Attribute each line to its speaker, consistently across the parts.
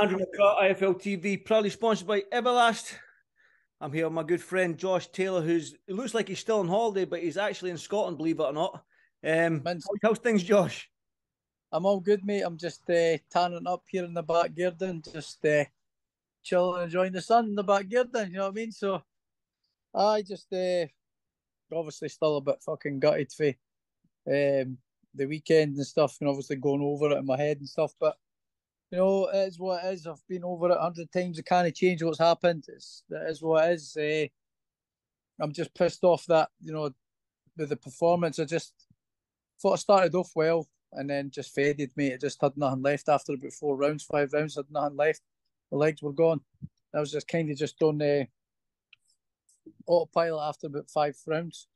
Speaker 1: Andrew McCart, IFL TV, proudly sponsored by Everlast. I'm here with my good friend Josh Taylor, who's it looks like he's still on holiday, but he's actually in Scotland, believe it or not. Um, how's things, Josh?
Speaker 2: I'm all good, mate. I'm just uh, tanning up here in the back garden, just uh, chilling, enjoying the sun in the back garden. You know what I mean? So, I just uh, obviously still a bit fucking gutted for um, the weekend and stuff, and obviously going over it in my head and stuff. But you know, it is what it is. I've been over it a hundred times. I can't change what's happened. It's that is what it is. Uh, I'm just pissed off that you know, with the performance. I just thought I started off well and then just faded, mate. It just had nothing left after about four rounds, five rounds. Had nothing left. The legs were gone. I was just kind of just on the uh, autopilot after about five rounds.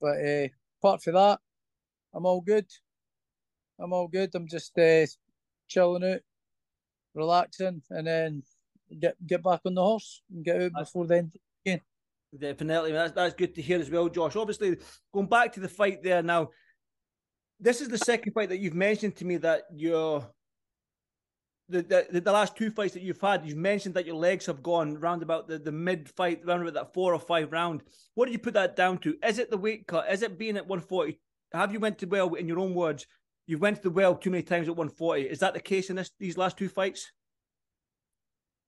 Speaker 2: But uh, apart from that, I'm all good. I'm all good. I'm just uh, chilling out relaxing, and then get get back on the horse and get out before the end again.
Speaker 1: Definitely, that's that's good to hear as well, Josh. Obviously, going back to the fight there now. This is the second fight that you've mentioned to me that you're the, the, the last two fights that you've had, you've mentioned that your legs have gone round about the, the mid fight, round about that four or five round. What do you put that down to? Is it the weight cut? Is it being at 140? Have you went to well, in your own words, You've went to the well too many times at 140. Is that the case in this these last two fights?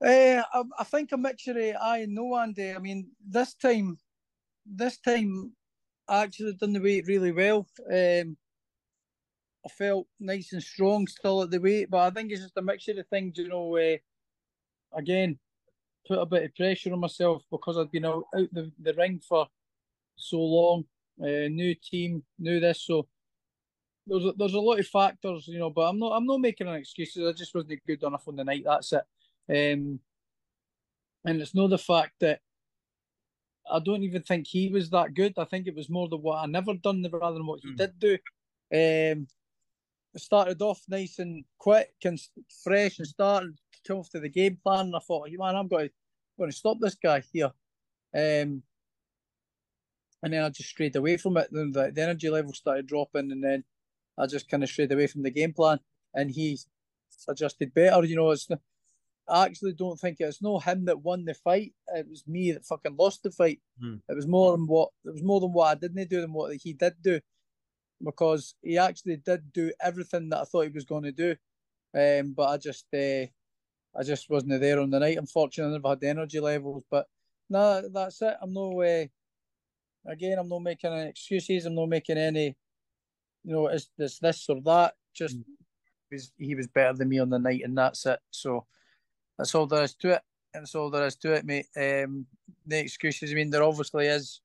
Speaker 2: Uh, I, I think a mixture I and no, Andy. I mean, this time, this time, I actually done the weight really well. Um, I felt nice and strong still at the weight, but I think it's just a mixture of things. You know, uh, again, put a bit of pressure on myself because I'd been out, out the, the ring for so long. Uh, new team, new this, so there's a, there's a lot of factors, you know, but I'm not I'm not making an excuses. I just wasn't good enough on the night. That's it. Um, and it's not the fact that I don't even think he was that good. I think it was more the what I never done rather than what he mm. did do. Um, started off nice and quick and fresh and started to come off to the game plan. And I thought, man, I'm going to going to stop this guy here. Um, and then I just strayed away from it. Then the, the energy level started dropping, and then I just kind of strayed away from the game plan, and he adjusted better. You know, it's. I actually don't think it's no him that won the fight. It was me that fucking lost the fight. Hmm. It was more than what it was more than what I didn't do than what he did do, because he actually did do everything that I thought he was going to do. Um, but I just, uh, I just wasn't there on the night. Unfortunately, I never had the energy levels. But no, that's it. I'm no way. Uh, again, I'm not making any excuses. I'm not making any you know, is this this or that. Just mm. he was he was better than me on the night, and that's it. So that's all there is to it. And that's all there is to it, mate. Um, the excuses. I mean, there obviously is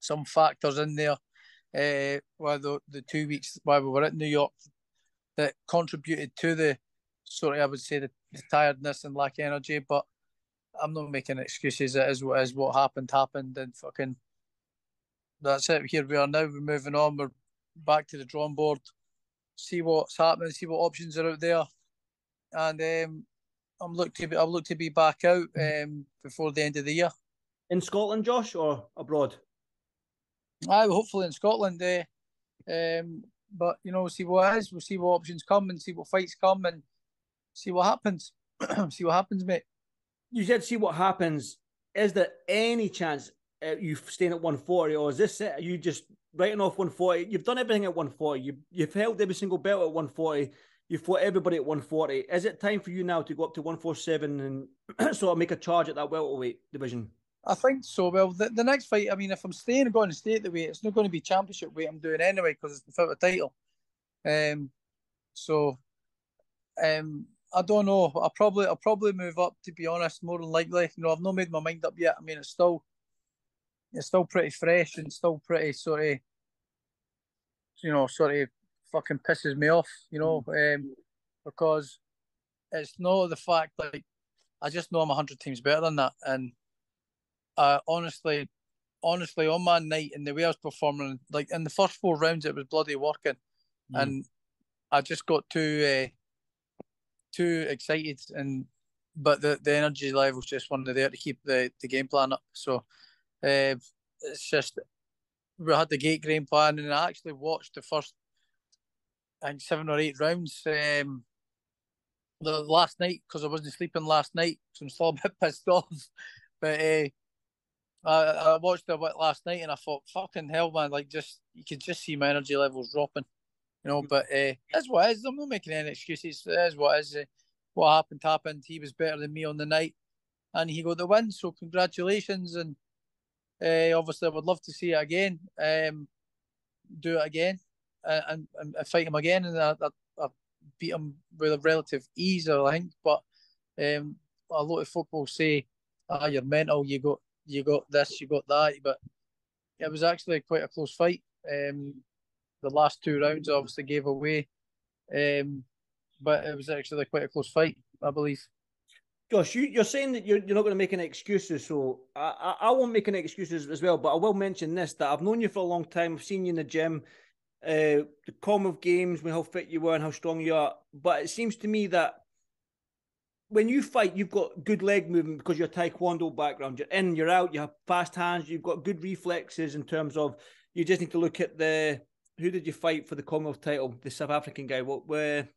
Speaker 2: some factors in there. Uh, while the the two weeks while we were at New York that contributed to the sort of I would say the, the tiredness and lack of energy, but I'm not making excuses. It is what is what happened happened, and fucking that's it. Here we are now. We're moving on. We're back to the drawing board, see what's happening, see what options are out there, and um, I'm look to be I'm look to be back out um, before the end of the year.
Speaker 1: In Scotland, Josh, or abroad?
Speaker 2: I hopefully in Scotland. Uh, um, but you know, we'll see what is. We'll see what options come and see what fights come and see what happens. see what happens, mate.
Speaker 1: You said see what happens. Is there any chance uh, you staying at 140, or is this it? Are you just writing off 140. You've done everything at 140. You, you've held every single belt at 140. you fought everybody at 140. Is it time for you now to go up to 147 and sort of make a charge at that welterweight division?
Speaker 2: I think so. Well, the, the next fight, I mean, if I'm staying and going to stay at the weight, it's not going to be championship weight I'm doing anyway because it's fight of title. Um, so, um, I don't know. I probably I'll probably move up to be honest. More than likely, you know, I've not made my mind up yet. I mean, it's still it's still pretty fresh and still pretty sort of you know sort of fucking pisses me off. You know, um, because it's not the fact like I just know I'm a hundred times better than that, and uh, honestly, honestly, on my night and the way I was performing, like in the first four rounds, it was bloody working, mm. and I just got too uh, too excited, and but the, the energy levels just weren't there to keep the, the game plan up. So uh, it's just we had the gate game plan, and I actually watched the first, think seven or eight rounds. Um, the last night because I wasn't sleeping last night, so I'm still a bit pissed off. But uh, I, I watched it last night and I thought, fucking hell, man! Like, just you could just see my energy levels dropping, you know. But uh, that's what it is. I'm not making any excuses. It is what is. Uh, what happened happened. He was better than me on the night, and he got the win. So congratulations, and uh, obviously I would love to see it again. Um, do it again, and, and, and fight him again, and I, I, I beat him with a relative ease, I think. But um, a lot of football say, "Ah, you're mental. You got you got this, you got that. But it was actually quite a close fight. Um, the last two rounds obviously gave away, um, but it was actually quite a close fight, I believe.
Speaker 1: Josh, you, you're saying that you're, you're not going to make any excuses, so I, I, I won't make any excuses as well, but I will mention this that I've known you for a long time. I've seen you in the gym, uh, the Commonwealth Games, how fit you were and how strong you are. But it seems to me that when you fight, you've got good leg movement because you're Taekwondo background. You're in, you're out. You have fast hands. You've got good reflexes in terms of. You just need to look at the who did you fight for the Commonwealth title? The South African guy. What were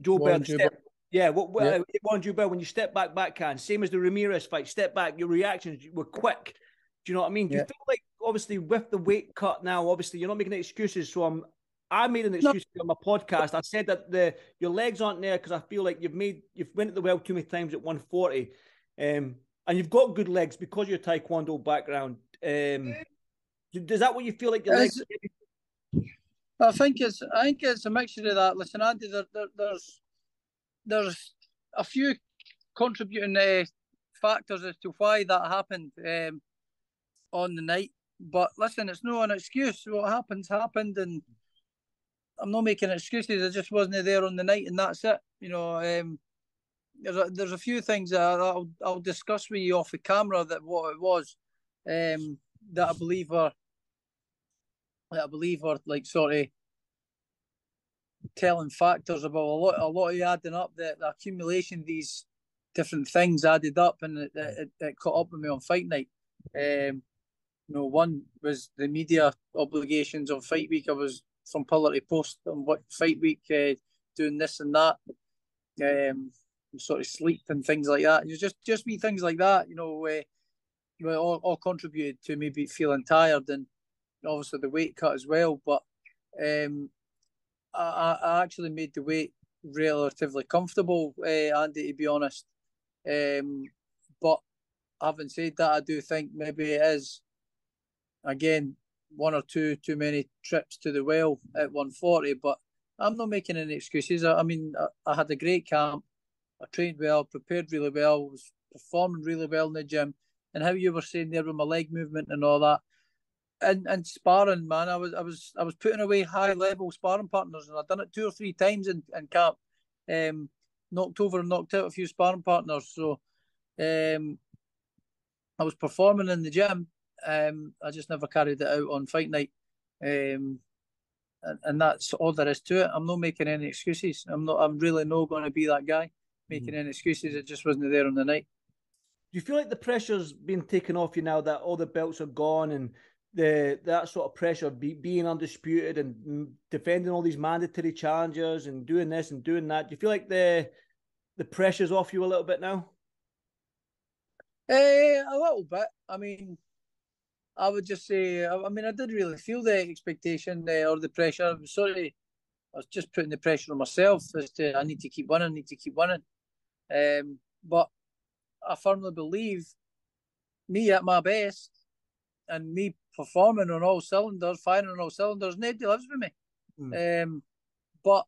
Speaker 1: Joubert? Yeah, what, what yeah. Warren Joubert? When you step back, backhand, same as the Ramirez fight. Step back, your reactions were quick. Do you know what I mean? Do yeah. you feel like obviously with the weight cut now, obviously you're not making excuses. So I'm I made an excuse no. on my podcast. I said that the your legs aren't there because I feel like you've made you've went at the well too many times at 140, um, and you've got good legs because of your taekwondo background. Um, is that what you feel like your legs?
Speaker 2: I think it's I think it's a mixture of that. Listen, Andy, there, there, there's there's a few contributing uh, factors as to why that happened um, on the night. But listen, it's no an excuse. What happens happened, and I'm not making excuses. I just wasn't there on the night, and that's it. You know, um, there's a, there's a few things that I'll I'll discuss with you off the camera that what it was um, that I believe are that I believe are like sort of telling factors about a lot a lot of adding up the, the accumulation these different things added up and it, it, it caught up with me on fight night. Um, you know, one was the media obligations on fight week. I was from pillar to post on what fight week, uh, doing this and that, um, sort of sleep and things like that. You just just be things like that, you know, uh, know, all, all contributed to maybe feeling tired and obviously the weight cut as well. But um, I, I actually made the weight relatively comfortable, uh, Andy, to be honest. Um, but having said that, I do think maybe it is again one or two too many trips to the well at 140, but I'm not making any excuses. I, I mean, I, I, had a great camp. I trained well, prepared really well, was performing really well in the gym. And how you were saying there with my leg movement and all that, and and sparring, man, I was I was I was putting away high level sparring partners, and I'd done it two or three times in, in camp. Um, knocked over and knocked out a few sparring partners. So, um, I was performing in the gym, um, I just never carried it out on fight night. Um, and, and that's all there is to it. I'm not making any excuses. I'm not. I'm really not going to be that guy making mm. any excuses. It just wasn't there on the night.
Speaker 1: Do you feel like the pressure's been taken off you now that all the belts are gone and the that sort of pressure be, being undisputed and defending all these mandatory challenges and doing this and doing that? Do you feel like the the pressure's off you a little bit now?
Speaker 2: Uh, a little bit. I mean, I would just say, I mean, I didn't really feel the expectation uh, or the pressure. I sort of I was just putting the pressure on myself as to I need to keep winning, I need to keep winning. Um, but I firmly believe me at my best and me performing on all cylinders, firing on all cylinders, nobody lives with me. Mm. Um, but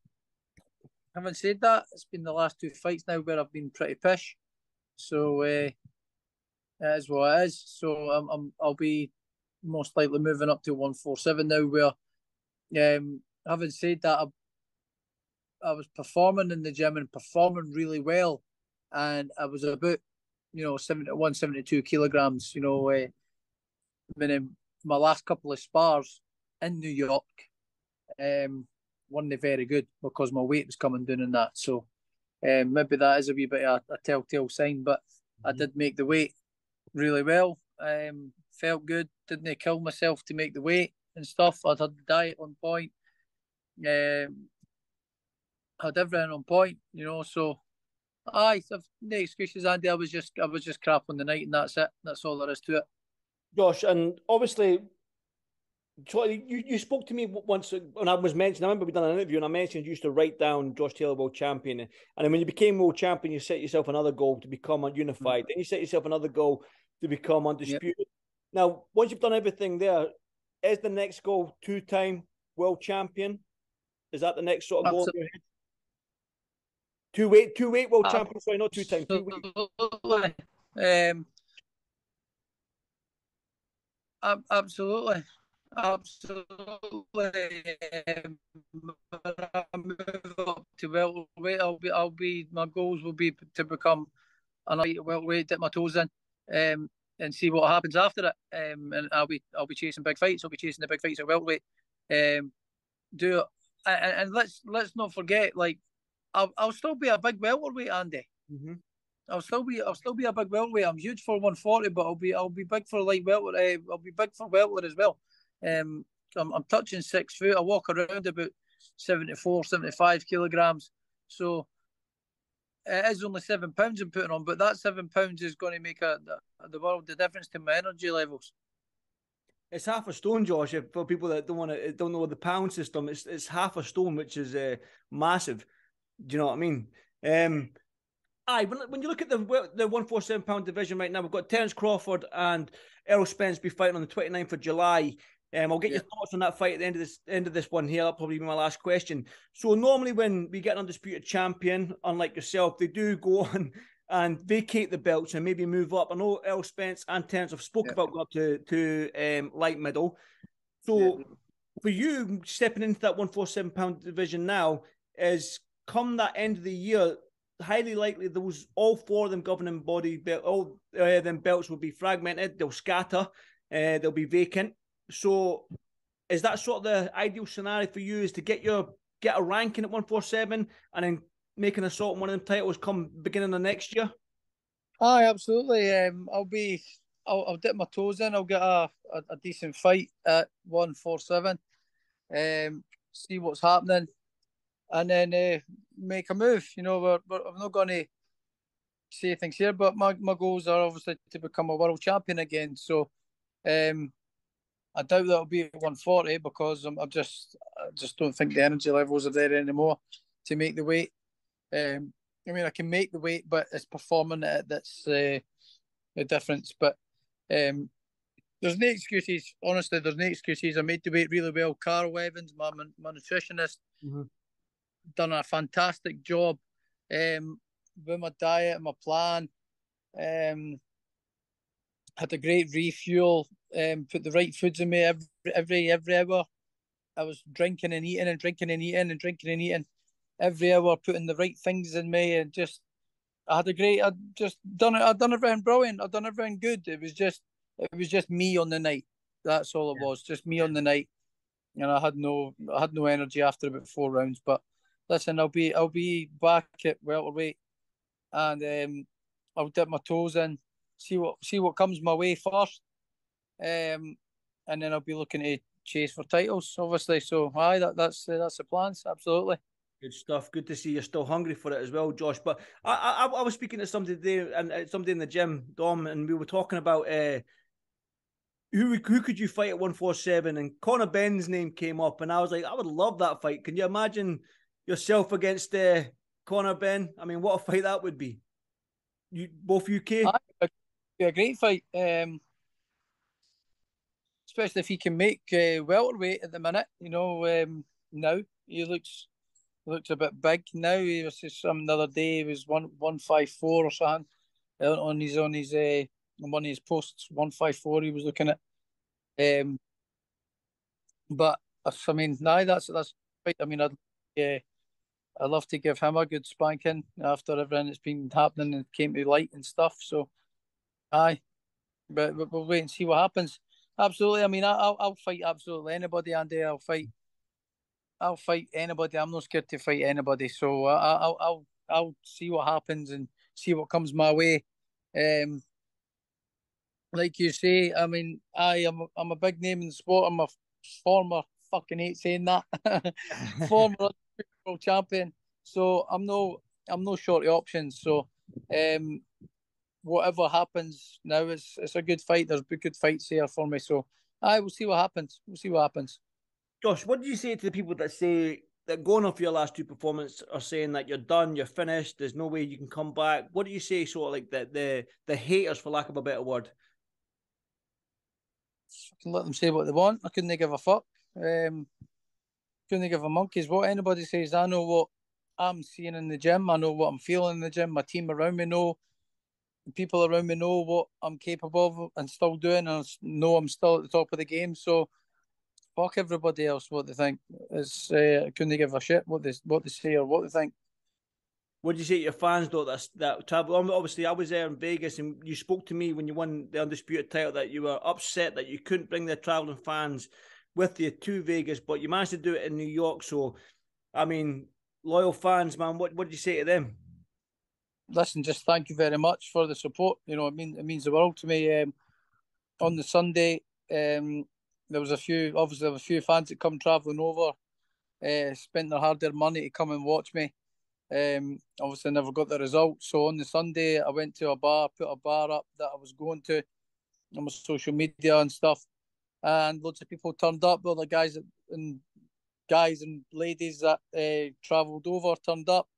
Speaker 2: having said that, it's been the last two fights now where I've been pretty pish. So uh, it is what it is. So I'm, I'm I'll be most likely moving up to one four seven now. Where, um, having said that, I, I was performing in the gym and performing really well, and I was about you know 71, 72 kilograms. You know, uh, meaning my last couple of spars in New York, um, weren't very good because my weight was coming down in that. So um, maybe that is a wee bit of a, a telltale sign, but mm-hmm. I did make the weight really well. Um, felt good. Didn't kill myself to make the weight and stuff. I'd had the diet on point. Um, had everything on point, you know. So, aye, I've no excuses, Andy. I was just, I was just crap on the night, and that's it. That's all there is to it.
Speaker 1: Josh, and obviously so you, you spoke to me once when I was mentioned. I remember we done an interview and I mentioned you used to write down Josh Taylor world champion, and then when you became world champion, you set yourself another goal to become unified. Mm-hmm. Then you set yourself another goal to become undisputed. Yep. Now, once you've done everything there, is the next goal two time world champion? Is that the next sort of goal? Two weight, two weight world champion. Sorry, not two time. Two weight.
Speaker 2: Um, absolutely. Absolutely. I move up to welterweight. I'll be, I'll be. My goals will be to become an welterweight, dip my toes in, um, and see what happens after it. Um, and I'll be, I'll be chasing big fights. I'll be chasing the big fights at welterweight. Um, do it, and, and let's let's not forget, like, I'll, I'll still be a big welterweight, Andy. Mm-hmm. I'll still be I'll still be a big welterweight. I'm huge for 140, but I'll be I'll be big for light welter. Uh, I'll be big for welter as well. Um, I'm, I'm touching six foot. I walk around about 74, 75 kilograms. So it is only seven pounds I'm putting on, but that seven pounds is going to make a, a, the world the difference to my energy levels.
Speaker 1: It's half a stone, Josh. For people that don't want to don't know the pound system, it's it's half a stone, which is uh, massive. Do you know what I mean? Um, aye, when, when you look at the the one four seven pound division right now, we've got Terence Crawford and Errol Spence be fighting on the 29th of July. Um, I'll get yeah. your thoughts on that fight at the end of this end of this one here. That'll probably be my last question. So normally when we get an undisputed champion, unlike yourself, they do go on and vacate the belts and maybe move up. I know Errol Spence and Terence have spoke yeah. about going up to to um, light middle. So yeah. for you stepping into that one four seven pound division now is come that end of the year. Highly likely those all four of them governing body all uh, them belts will be fragmented. They'll scatter. Uh, they'll be vacant so is that sort of the ideal scenario for you is to get your get a ranking at 147 and then make an assault on one of them titles come beginning of next year?
Speaker 2: Aye, absolutely. Um, I'll be I'll, I'll dip my toes in. I'll get a, a, a decent fight at 147. Um, see what's happening, and then uh, make a move. You know, we're, we're, I'm not going to say things here, but my, my goals are obviously to become a world champion again. So, um, I doubt that'll be at 140 because I'm, I just I just don't think the energy levels are there anymore to make the weight. Um, I mean, I can make the weight, but it's performing it that's uh, the difference. But um, there's no excuses. Honestly, there's no excuses. I made the weight really well. Carl Evans, my my nutritionist, mm-hmm. Done a fantastic job um, with my diet and my plan. Um, had a great refuel um, put the right foods in me every every every hour. I was drinking and eating and drinking and eating and drinking and eating every hour, putting the right things in me, and just I had a great. I just done it. I done everything brilliant. I done everything good. It was just it was just me on the night. That's all it was. Just me on the night, and I had no I had no energy after about four rounds. But listen, I'll be I'll be back at welterweight, and um, I'll dip my toes in, see what see what comes my way first, um, and then I'll be looking to chase for titles, obviously. So, aye, that, that's uh, that's the plans, absolutely.
Speaker 1: Good stuff. Good to see you're still hungry for it as well, Josh. But I, I, I was speaking to somebody today and uh, somebody in the gym, Dom, and we were talking about uh, who who could you fight at 147? And Conor Benn's name came up, and I was like, I would love that fight. Can you imagine yourself against uh, Conor Benn? I mean, what a fight that would be. You both UK.
Speaker 2: Be a great fight. Um, especially if he can make uh, welterweight at the minute. You know, um, now he looks looks a bit big now. He was just some the other day. He was one one five four or something on his on his uh, on one of his posts one five four. He was looking at. Um, but I mean, nah, that's that's right. I mean, I'd yeah, I'd love to give him a good spanking after everything that's been happening and came to light and stuff. So, aye, but, but we'll wait and see what happens. Absolutely. I mean, I'll I'll fight absolutely anybody, Andy. I'll fight. I'll fight anybody. I'm not scared to fight anybody. So I, I'll I'll I'll see what happens and see what comes my way. Um, like you say, I mean, I am I'm a big name in the sport. I'm a former fucking hate saying that former world champion. So I'm no I'm no short of options. So um, whatever happens now, it's it's a good fight. There's good fights here for me. So I will see what happens. We'll see what happens.
Speaker 1: Josh, what do you say to the people that say that going off your last two performances are saying that you're done, you're finished, there's no way you can come back? What do you say, sort of like the the the haters, for lack of a better word?
Speaker 2: I can let them say what they want. I couldn't give a fuck. Um, couldn't give a monkey's what anybody says. I know what I'm seeing in the gym. I know what I'm feeling in the gym. My team around me know people around me know what I'm capable of and still doing, and I know I'm still at the top of the game. So fuck everybody else what they think. It's uh, couldn't give a shit what they what they say or what they think.
Speaker 1: What do you say to your fans though? That that travel. Obviously, I was there in Vegas, and you spoke to me when you won the undisputed title that you were upset that you couldn't bring the traveling fans with you to Vegas, but you managed to do it in New York. So, I mean, loyal fans, man. What what do you say to them?
Speaker 2: listen, just thank you very much for the support. You know, it means it means the world to me. Um, on the Sunday, um, there was a few, obviously, there a few fans that come travelling over, uh, spent their hard earned money to come and watch me. Um, obviously, never got the result. So on the Sunday, I went to a bar, put a bar up that I was going to on my social media and stuff, and loads of people turned up. All the guys and guys and ladies that uh, travelled over turned up,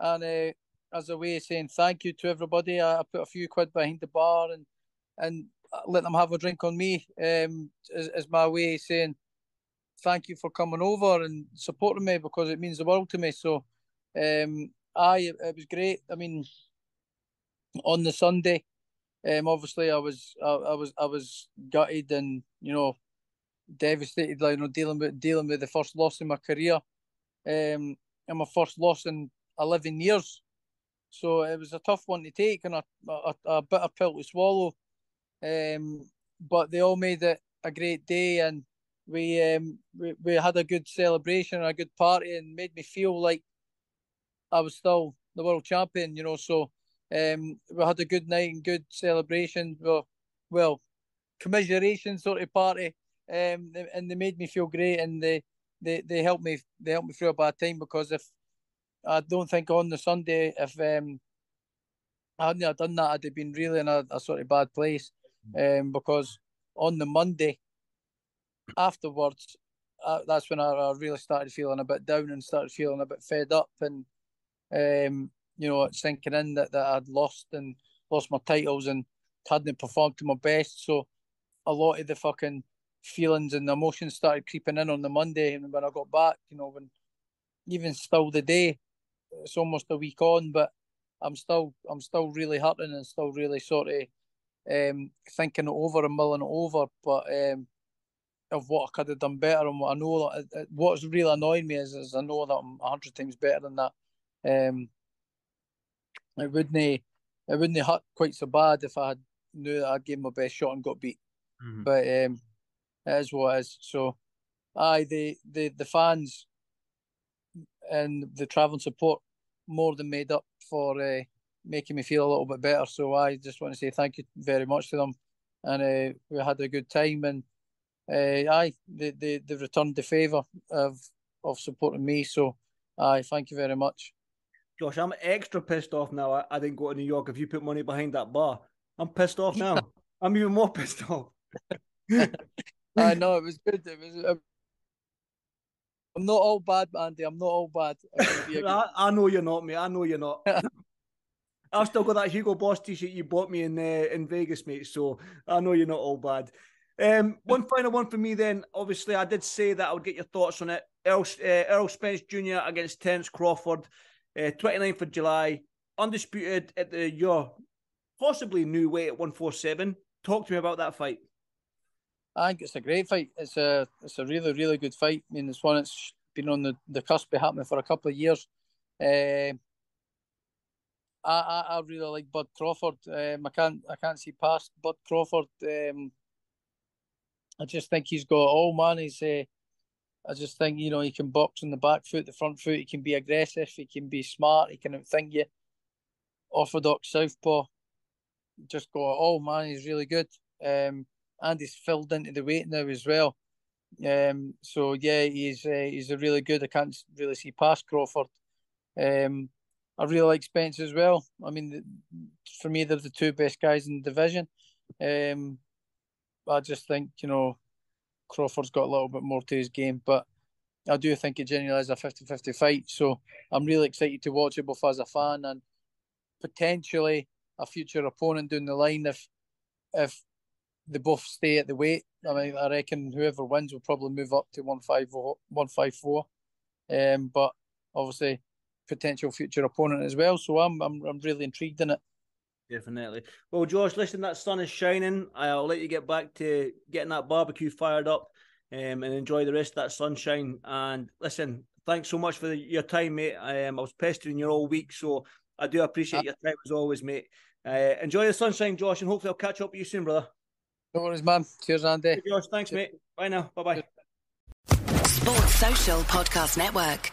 Speaker 2: and uh, as a way of saying thank you to everybody. I, I put a few quid behind the bar and and let them have a drink on me um, as, as my way of saying thank you for coming over and supporting me because it means the world to me. So, um, I it was great. I mean, on the Sunday, um, obviously I was I, I was I was gutted and you know devastated. Like you know, dealing with dealing with the first loss in my career, um, and my first loss in eleven years. So it was a tough one to take and a, a, a bitter pill to swallow. Um, but they all made it a great day and we, um, we we had a good celebration and a good party and made me feel like I was still the world champion, you know. So um, we had a good night and good celebration. Well, well, commiseration sort of party. Um, and they made me feel great and they, they, they helped me they helped me through a bad time because if I don't think on the Sunday if um I hadn't done that, I'd have been really in a, a sort of bad place. Um, because on the Monday afterwards, uh, that's when I, I, really started feeling a bit down and started feeling a bit fed up and um, you know, sinking in that, that I'd lost and lost my titles and hadn't performed to my best. So a lot of the fucking feelings and emotions started creeping in on the Monday and when I got back, you know, when even still the day, it's almost a week on, but I'm still I'm still really hurting and still really sort of um, thinking it over and mulling it over, but um, of what I could have done better and what I know what's really annoying me is, is I know that I'm hundred times better than that. Um, it wouldn't it wouldn't hurt quite so bad if I had knew that I gave my best shot and got beat. Mm-hmm. But um, it is what it is. So, aye, the the the fans and the travelling support more than made up for uh, making me feel a little bit better. So I just want to say thank you very much to them, and uh, we had a good time. And uh, aye, they they they returned the favour of of supporting me. So aye, thank you very much.
Speaker 1: Josh, I'm extra pissed off now. I, I didn't go to New York. If you put money behind that bar, I'm pissed off now. I'm even more pissed off.
Speaker 2: I know it was good. It was. Uh, I'm not all bad, Andy. I'm not all bad.
Speaker 1: I, I, know you're not, mate. I know you're not. I've still got that Hugo Boss t-shirt you bought me in uh, in Vegas, mate. So I know you're not all bad. Um, one final one for me, then. Obviously, I did say that I would get your thoughts on it. Earl, uh, Errol Spence Jr. against Terence Crawford, uh, 29th of July, undisputed at the your possibly new weight at 147. Talk to me about that fight.
Speaker 2: I think it's a great fight. It's a it's a really really good fight. I mean, it's one that's been on the, the cusp of happening for a couple of years. Uh, I, I, really like Bud Crawford. Um, I can't I can't see past Bud Crawford. Um, I just think he's got all man. He's uh, I just think you know he can box on the back foot, the front foot. He can be aggressive. He can be smart. He can outthink you. Orthodox southpaw. Just go, oh man. He's really good. Um, and he's filled into the weight now as well. Um, so yeah, he's uh, he's a really good. I can't really see past Crawford. Um, I really like Spence as well. I mean, for me, they're the two best guys in the division. Um, I just think you know Crawford's got a little bit more to his game, but I do think it genuinely is a 50-50 fight. So I'm really excited to watch it both as a fan and potentially a future opponent down the line if if they both stay at the weight. I mean, I reckon whoever wins will probably move up to 154. Um, but obviously, potential future opponent as well. So I'm, I'm, I'm really intrigued in it.
Speaker 1: Definitely. Well, Josh, listen, that sun is shining. I'll let you get back to getting that barbecue fired up um, and enjoy the rest of that sunshine. And listen, thanks so much for your time, mate. Um, I was pestering you all week, so I do appreciate uh, your time as always, mate. Uh, enjoy the sunshine, Josh, and hopefully I'll catch up with you soon, brother.
Speaker 2: No worries, man. Cheers, Andy.
Speaker 1: Josh, thanks, mate. Bye now. Bye bye.
Speaker 3: Sports Social Podcast Network.